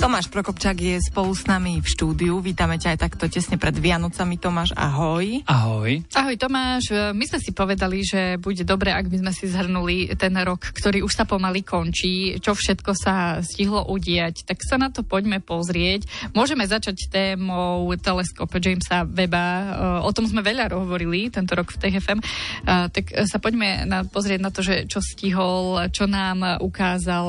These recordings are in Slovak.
Tomáš Prokopčák je spolu s nami v štúdiu. Vítame ťa aj takto tesne pred Vianocami. Tomáš, ahoj. Ahoj. Ahoj Tomáš, my sme si povedali, že bude dobre, ak by sme si zhrnuli ten rok, ktorý už sa pomaly končí, čo všetko sa stihlo udiať, tak sa na to poďme pozrieť. Môžeme začať témou teleskope Jamesa Weba. O tom sme veľa hovorili tento rok v TFM. Tak sa poďme na, pozrieť na to, že čo stihol, čo nám ukázal,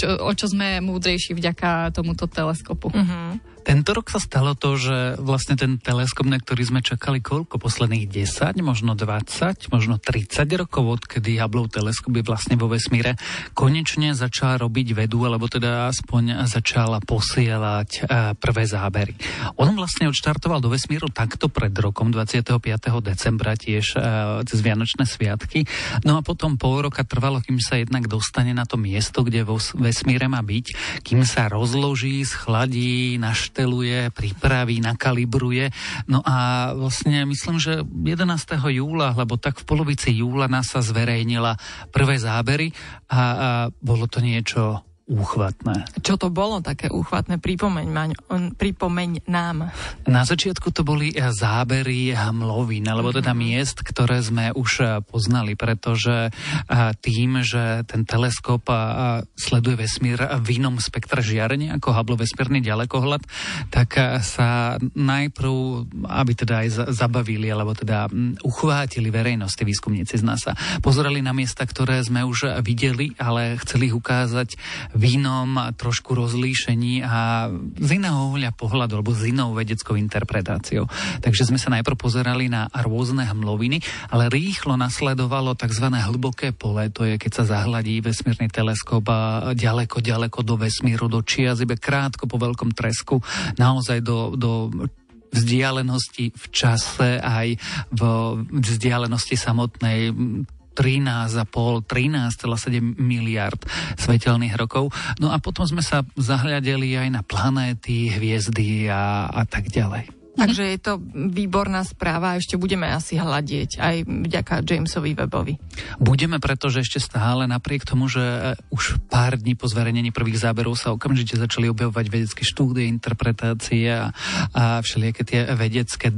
čo, o čo sme múdrejší vďaka tomuto teleskopu. Uh-huh. Tento rok sa stalo to, že vlastne ten teleskop, na ktorý sme čakali koľko? Posledných 10, možno 20, možno 30 rokov, odkedy Hubbleov teleskop je vlastne vo vesmíre, konečne začal robiť vedu, alebo teda aspoň začala posielať uh, prvé zábery. On vlastne odštartoval do vesmíru takto pred rokom, 25. decembra tiež uh, cez Vianočné sviatky. No a potom pol roka trvalo, kým sa jednak dostane na to miesto, kde vo vesmíre má byť, kým sa rozloží, schladí, našt našteluje, pripraví, nakalibruje. No a vlastne myslím, že 11. júla, lebo tak v polovici júla nás sa zverejnila prvé zábery a, a bolo to niečo úchvatné. Čo to bolo také úchvatné? Pripomeň, maň, pripomeň nám. Na začiatku to boli eh, zábery hmlovín, alebo teda mhm. miest, ktoré sme už eh, poznali, pretože eh, tým, že ten teleskop sleduje vesmír v inom spektre žiarenia ako Hubble vesmírny ďalekohľad, tak sa najprv, aby teda aj zabavili, alebo teda uchvátili verejnosti výskumníci z NASA, pozerali na miesta, ktoré sme už videli, ale chceli ich ukázať v inom trošku rozlíšení a z iného uhľa pohľadu alebo s inou vedeckou interpretáciou. Takže sme sa najprv pozerali na rôzne hmloviny, ale rýchlo nasledovalo tzv. hlboké pole, to je keď sa zahladí vesmírny teleskop a ďaleko, ďaleko do vesmíru, do čias, iba krátko po veľkom tresku, naozaj do, do vzdialenosti v čase aj v vzdialenosti samotnej 13,5, 13,7 miliard svetelných rokov. No a potom sme sa zahľadeli aj na planéty, hviezdy a, a tak ďalej. Takže je to výborná správa a ešte budeme asi hľadieť aj vďaka Jamesovi Webovi. Budeme, pretože ešte stále napriek tomu, že e, už pár dní po zverejnení prvých záberov sa okamžite začali objavovať vedecké štúdie, interpretácie a, a všelijaké tie vedecké e,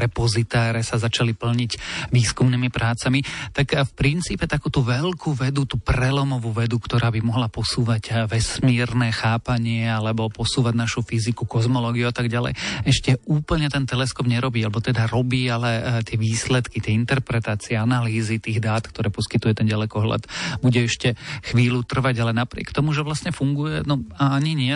repozitáre sa začali plniť výskumnými prácami, tak v princípe takúto veľkú vedu, tú prelomovú vedu, ktorá by mohla posúvať vesmírne chápanie alebo posúvať našu fyziku, kozmológiu a tak ďalej, ešte úplne úplne ten teleskop nerobí, alebo teda robí, ale uh, tie výsledky, tie interpretácie, analýzy tých dát, ktoré poskytuje ten ďalekohľad, bude ešte chvíľu trvať, ale napriek tomu, že vlastne funguje, no ani nie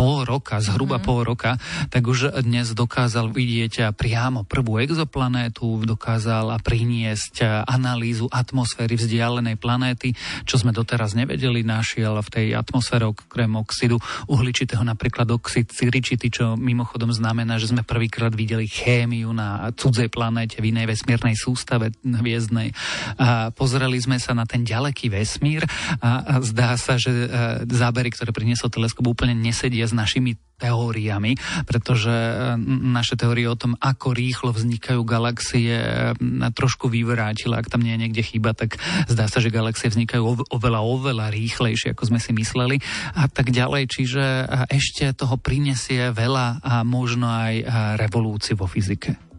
pol roka, zhruba mm-hmm. pol roka, tak už dnes dokázal vidieť priamo prvú exoplanétu, dokázal priniesť analýzu atmosféry vzdialenej planéty, čo sme doteraz nevedeli, našiel v tej atmosfére okrem oxidu uhličitého napríklad oxid siričity, čo mimochodom znamená, že sme prvýkrát videli chémiu na cudzej planéte v inej vesmírnej sústave hviezdnej. A pozreli sme sa na ten ďaleký vesmír a zdá sa, že e, zábery, ktoré priniesol teleskop, úplne nesedia s našimi teóriami, pretože e, naše teórie o tom, ako rýchlo vznikajú galaxie, e, trošku vyvrátila. Ak tam nie je niekde chyba, tak zdá sa, že galaxie vznikajú oveľa, oveľa rýchlejšie, ako sme si mysleli a tak ďalej. Čiže e, ešte toho prinesie veľa a možno aj revolúciu vo fyzike.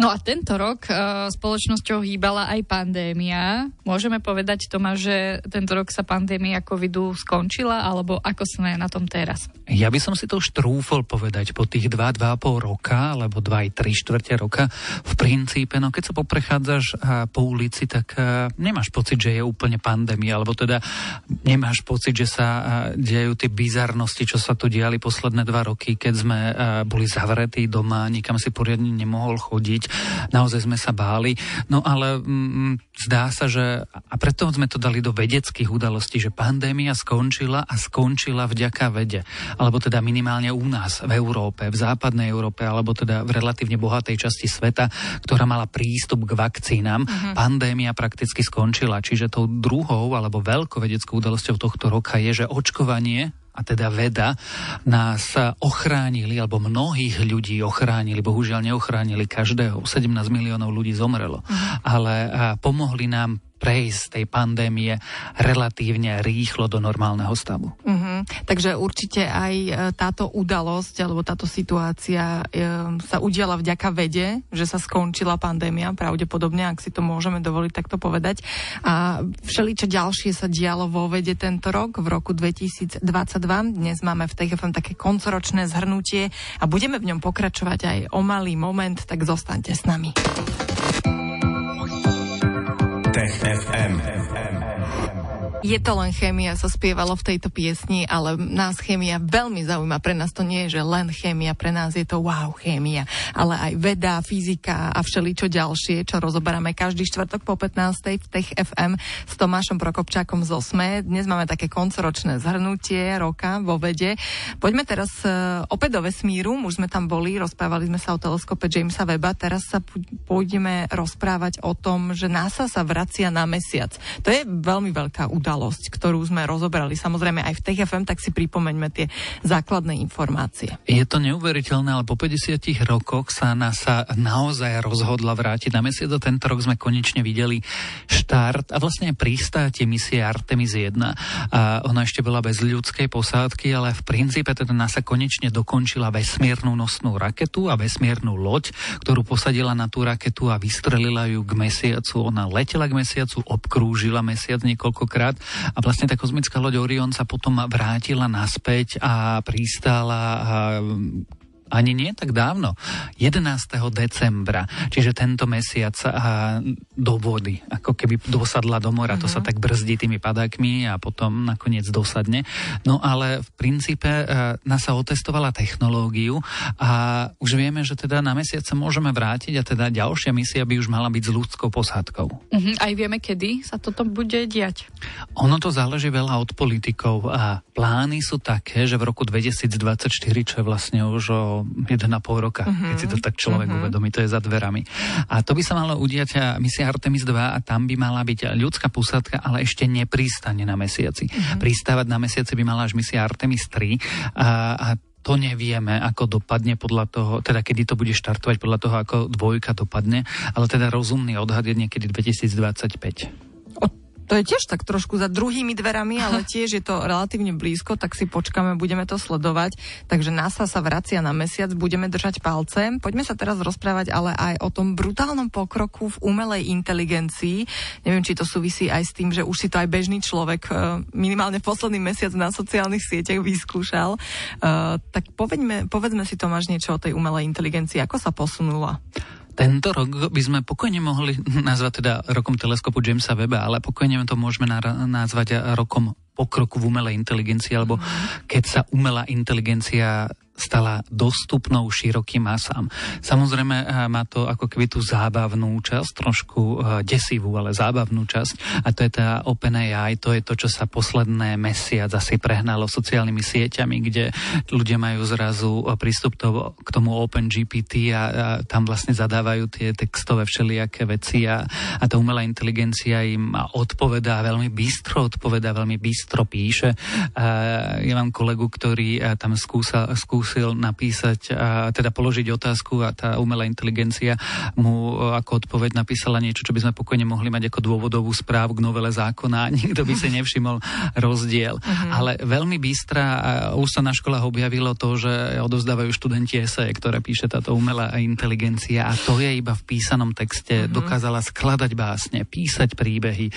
No a tento rok uh, spoločnosťou hýbala aj pandémia. Môžeme povedať, Tomáš, že tento rok sa pandémia covidu skončila, alebo ako sme na tom teraz? Ja by som si to už trúfol povedať po tých 2-2,5 roka, alebo 2 3 štvrte roka. V princípe, no keď sa poprechádzaš uh, po ulici, tak uh, nemáš pocit, že je úplne pandémia, alebo teda nemáš pocit, že sa uh, dejú tie bizarnosti, čo sa tu diali posledné dva roky, keď sme uh, boli zavretí doma, nikam si poriadne nemohol chodiť chodiť. Naozaj sme sa báli. No ale mm, zdá sa, že a preto sme to dali do vedeckých udalostí, že pandémia skončila a skončila vďaka vede. Alebo teda minimálne u nás, v Európe, v západnej Európe, alebo teda v relatívne bohatej časti sveta, ktorá mala prístup k vakcínám. Uh-huh. Pandémia prakticky skončila. Čiže tou druhou alebo veľkou vedeckou udalosťou tohto roka je, že očkovanie a teda veda nás ochránili, alebo mnohých ľudí ochránili, bohužiaľ neochránili každého, 17 miliónov ľudí zomrelo, uh-huh. ale pomohli nám prejsť tej pandémie relatívne rýchlo do normálneho stavu. Uh-huh. Takže určite aj e, táto udalosť alebo táto situácia e, sa udiala vďaka vede, že sa skončila pandémia, pravdepodobne, ak si to môžeme dovoliť takto povedať. A všeličo ďalšie sa dialo vo vede tento rok, v roku 2022. Dnes máme v TFM také koncoročné zhrnutie a budeme v ňom pokračovať aj o malý moment, tak zostaňte s nami. Tech FM. Je to len chémia, sa spievalo v tejto piesni, ale nás chémia veľmi zaujíma. Pre nás to nie je, že len chémia, pre nás je to wow, chémia, ale aj veda, fyzika a všeličo ďalšie, čo rozoberáme každý štvrtok po 15. v Tech FM s Tomášom Prokopčákom z OSME. Dnes máme také koncoročné zhrnutie roka vo vede. Poďme teraz uh, opäť do vesmíru, už sme tam boli, rozprávali sme sa o teleskope Jamesa Weba, teraz sa pôjdeme rozprávať o tom, že NASA sa vracia na mesiac. To je veľmi veľká udalosť udalosť, ktorú sme rozobrali samozrejme aj v TFM, tak si pripomeňme tie základné informácie. Je to neuveriteľné, ale po 50 rokoch sa NASA naozaj rozhodla vrátiť na mesiac a tento rok sme konečne videli štart a vlastne pristátie misie Artemis 1. A ona ešte bola bez ľudskej posádky, ale v princípe teda NASA konečne dokončila vesmírnu nosnú raketu a vesmírnu loď, ktorú posadila na tú raketu a vystrelila ju k mesiacu. Ona letela k mesiacu, obkrúžila mesiac niekoľkokrát a vlastne tá kozmická loď Orion sa potom vrátila naspäť a pristála ani nie tak dávno, 11. decembra, čiže tento mesiac a, do vody, ako keby dosadla do mora, uh-huh. to sa mhm. tak brzdí tými padákmi a potom nakoniec dosadne. No ale v princípe e, nás sa otestovala technológiu a už vieme, že teda na mesiac sa môžeme vrátiť a teda ďalšia misia by už mala byť s ľudskou posádkou. Uh-huh. Aj vieme, kedy sa toto bude diať? Ono to záleží veľa od politikov a plány sú také, že v roku 2024, čo je vlastne už o 1,5 roka, uh-huh. keď si to tak človek uh-huh. uvedomí, to je za dverami. A to by sa malo udiať misia Artemis 2 a tam by mala byť ľudská posádka, ale ešte neprístane na mesiaci. Uh-huh. Pristávať na mesiaci by mala až misia Artemis 3 a, a to nevieme, ako dopadne podľa toho, teda kedy to bude štartovať podľa toho, ako dvojka dopadne, ale teda rozumný odhad je niekedy 2025. To je tiež tak trošku za druhými dverami, ale tiež je to relatívne blízko, tak si počkáme, budeme to sledovať. Takže NASA sa vracia na mesiac, budeme držať palce. Poďme sa teraz rozprávať ale aj o tom brutálnom pokroku v umelej inteligencii. Neviem, či to súvisí aj s tým, že už si to aj bežný človek e, minimálne posledný mesiac na sociálnych sieťach vyskúšal. Uh, tak povedme, povedzme si Tomáš niečo o tej umelej inteligencii. Ako sa posunula? Tento rok by sme pokojne mohli nazvať teda rokom teleskopu Jamesa Weba, ale pokojne to môžeme nazvať rokom pokroku v umelej inteligencii, alebo mhm. keď sa umelá inteligencia stala dostupnou širokým masám. Samozrejme eh, má to ako keby tú zábavnú časť, trošku eh, desivú, ale zábavnú časť a to je tá OpenAI, to je to, čo sa posledné mesiac asi prehnalo sociálnymi sieťami, kde ľudia majú zrazu eh, prístup to, k tomu OpenGPT a, a tam vlastne zadávajú tie textové všelijaké veci a, a tá umelá inteligencia im odpovedá veľmi bystro, odpovedá veľmi bystro píše. A ja mám kolegu, ktorý tam skúsal, skúsal skúsil napísať, a teda položiť otázku a tá umelá inteligencia mu e, ako odpoveď napísala niečo, čo by sme pokojne mohli mať ako dôvodovú správu k novele zákona a nikto by si nevšimol rozdiel. Uh-huh. Ale veľmi sa na školách objavilo to, že odovzdávajú študenti eseje, ktoré píše táto umelá inteligencia a to je iba v písanom texte. Uh-huh. Dokázala skladať básne, písať príbehy,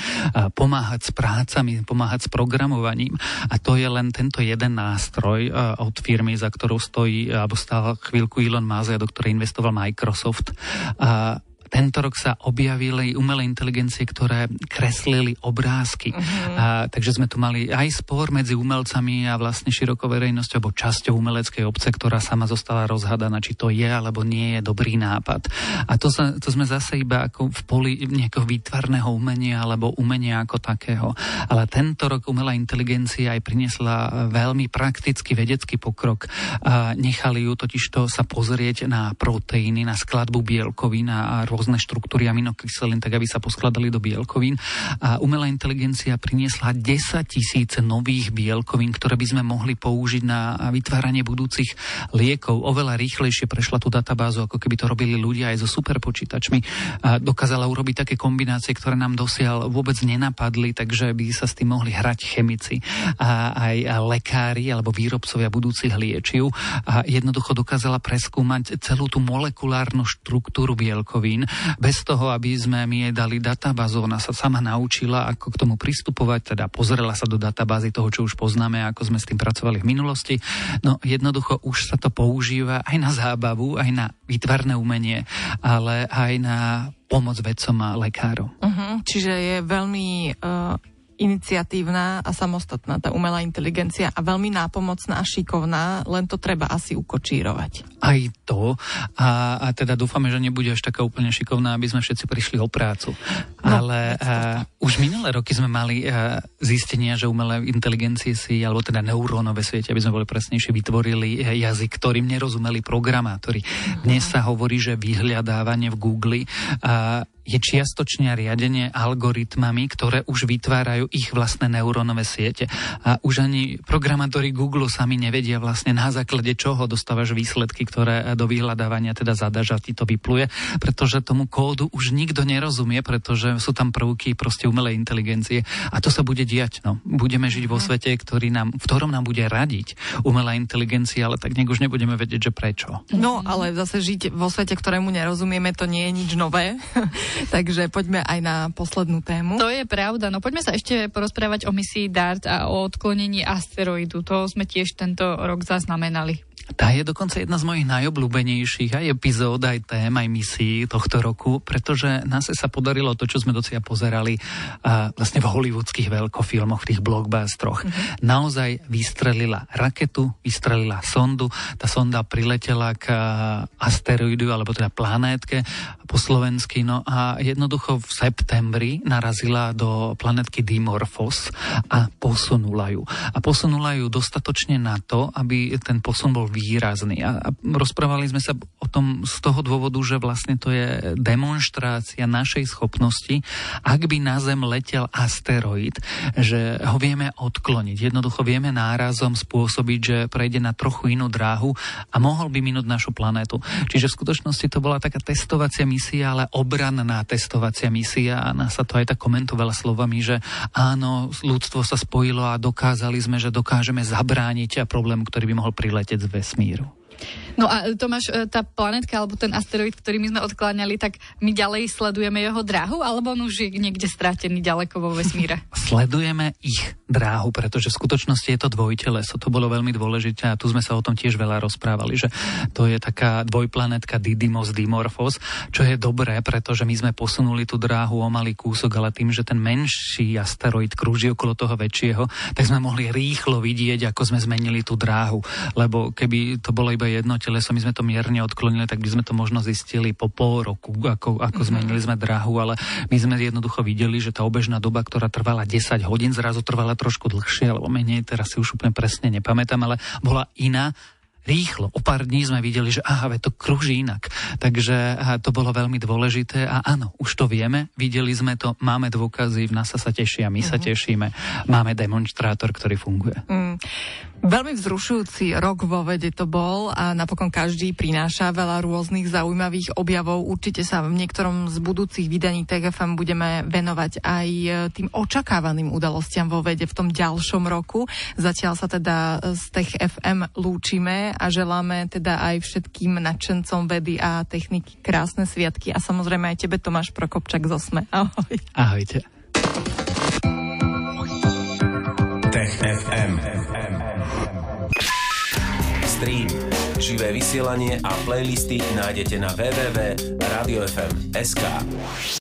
pomáhať s prácami, pomáhať s programovaním. A to je len tento jeden nástroj od firmy, za ktorou stojí, alebo stál chvíľku Elon Musk, do ktorej investoval Microsoft. A tento rok sa objavili umelé inteligencie, ktoré kreslili obrázky. Uh-huh. A, takže sme tu mali aj spor medzi umelcami a vlastne širokou verejnosťou, alebo časťou umeleckej obce, ktorá sama zostala rozhadaná, či to je alebo nie je dobrý nápad. A to, sa, to sme zase iba ako v poli nejakého výtvarného umenia alebo umenia ako takého. Ale tento rok umelá inteligencia aj priniesla veľmi praktický vedecký pokrok. A nechali ju totiž to sa pozrieť na proteíny, na skladbu bielkovín a rôzne štruktúry aminokyselín, tak aby sa poskladali do bielkovín. A umelá inteligencia priniesla 10 tisíce nových bielkovín, ktoré by sme mohli použiť na vytváranie budúcich liekov. Oveľa rýchlejšie prešla tú databázu, ako keby to robili ľudia aj so superpočítačmi. A dokázala urobiť také kombinácie, ktoré nám dosiaľ vôbec nenapadli, takže by sa s tým mohli hrať chemici a aj lekári alebo výrobcovia budúcich liečiv. A jednoducho dokázala preskúmať celú tú molekulárnu štruktúru bielkovín bez toho, aby sme mi jej dali databázu. Ona sa sama naučila, ako k tomu pristupovať, teda pozrela sa do databázy toho, čo už poznáme, ako sme s tým pracovali v minulosti. No jednoducho už sa to používa aj na zábavu, aj na výtvarné umenie, ale aj na pomoc vedcom a lekárom. Uh-huh, čiže je veľmi uh, iniciatívna a samostatná tá umelá inteligencia a veľmi nápomocná a šikovná, len to treba asi ukočírovať. Aj to. A, a teda dúfame, že nebude až taká úplne šikovná, aby sme všetci prišli o prácu. No, Ale a, už minulé roky sme mali a, zistenia, že umelé inteligencie si, alebo teda neurónové siete, aby sme boli presnejšie, vytvorili jazyk, ktorým nerozumeli programátori. Dnes sa hovorí, že vyhľadávanie v Google a, je čiastočne riadenie algoritmami, ktoré už vytvárajú ich vlastné neurónové siete. A už ani programátori Google sami nevedia vlastne na základe čoho dostávaš výsledky, ktoré do vyhľadávania teda zadáš a ti to vypluje, pretože tomu kódu už nikto nerozumie, pretože sú tam prvky proste umelej inteligencie a to sa bude diať. No. Budeme žiť vo mhm. svete, ktorý nám, v ktorom nám bude radiť umelá inteligencia, ale tak nejak už nebudeme vedieť, že prečo. No, ale zase žiť vo svete, ktorému nerozumieme, to nie je nič nové. Takže poďme aj na poslednú tému. To je pravda. No poďme sa ešte porozprávať o misii DART a o odklonení asteroidu. To sme tiež tento rok zaznamenali. Tá je dokonca jedna z mojich najobľúbenejších aj epizód, aj tém, aj misií tohto roku, pretože nás sa podarilo to, čo sme docia pozerali a vlastne v hollywoodských veľkofilmoch, v tých blockbustroch. Mm-hmm. Naozaj vystrelila raketu, vystrelila sondu, tá sonda priletela k asteroidu, alebo teda planétke po slovensky, no a jednoducho v septembri narazila do planetky Dimorphos a posunula ju. A posunula ju dostatočne na to, aby ten posun bol výrazný. A, a rozprávali sme sa o tom z toho dôvodu, že vlastne to je demonstrácia našej schopnosti, ak by na Zem letel asteroid, že ho vieme odkloniť. Jednoducho vieme nárazom spôsobiť, že prejde na trochu inú dráhu a mohol by minúť našu planétu. Čiže v skutočnosti to bola taká testovacia misia, ale obranná testovacia misia a nás sa to aj tak komentovala slovami, že áno, ľudstvo sa spojilo a dokázali sme, že dokážeme zabrániť a problému, ktorý by mohol priletieť z vesmíru. vesmíru. No a Tomáš, e, tá planetka alebo ten asteroid, ktorý my sme odkláňali, tak my ďalej sledujeme jeho dráhu, alebo on už je niekde strátený ďaleko vo vesmíre? Sledujeme ich dráhu, pretože v skutočnosti je to dvojteleso. To bolo veľmi dôležité a tu sme sa o tom tiež veľa rozprávali, že to je taká dvojplanetka Didymos Dimorphos, čo je dobré, pretože my sme posunuli tú dráhu o malý kúsok, ale tým, že ten menší asteroid krúži okolo toho väčšieho, tak sme mohli rýchlo vidieť, ako sme zmenili tú dráhu. Lebo keby to bolo iba jedno teleso, my sme to mierne odklonili, tak by sme to možno zistili po pol roku, ako, ako mm-hmm. zmenili sme dráhu, ale my sme jednoducho videli, že tá obežná doba, ktorá trvala 10 hodín, zrazu trvala trošku dlhšie, alebo menej, teraz si už úplne presne nepamätám, ale bola iná rýchlo. O pár dní sme videli, že aha, to kruží inak. Takže to bolo veľmi dôležité a áno, už to vieme, videli sme to, máme dôkazy, v NASA sa tešia, my uh-huh. sa mhm. tešíme, máme demonstrátor, ktorý funguje. Mm. Veľmi vzrušujúci rok vo vede to bol a napokon každý prináša veľa rôznych zaujímavých objavov. Určite sa v niektorom z budúcich vydaní TGFM budeme venovať aj e, tým očakávaným udalostiam vo vede v tom ďalšom roku. Zatiaľ sa teda z Tech FM lúčime a želáme teda aj všetkým nadšencom vedy a techniky krásne sviatky a samozrejme aj tebe Tomáš Prokopčak z Osme. Ahoj. Ahojte. Tech FM stream. Živé vysielanie a playlisty nájdete na www.radiofm.sk.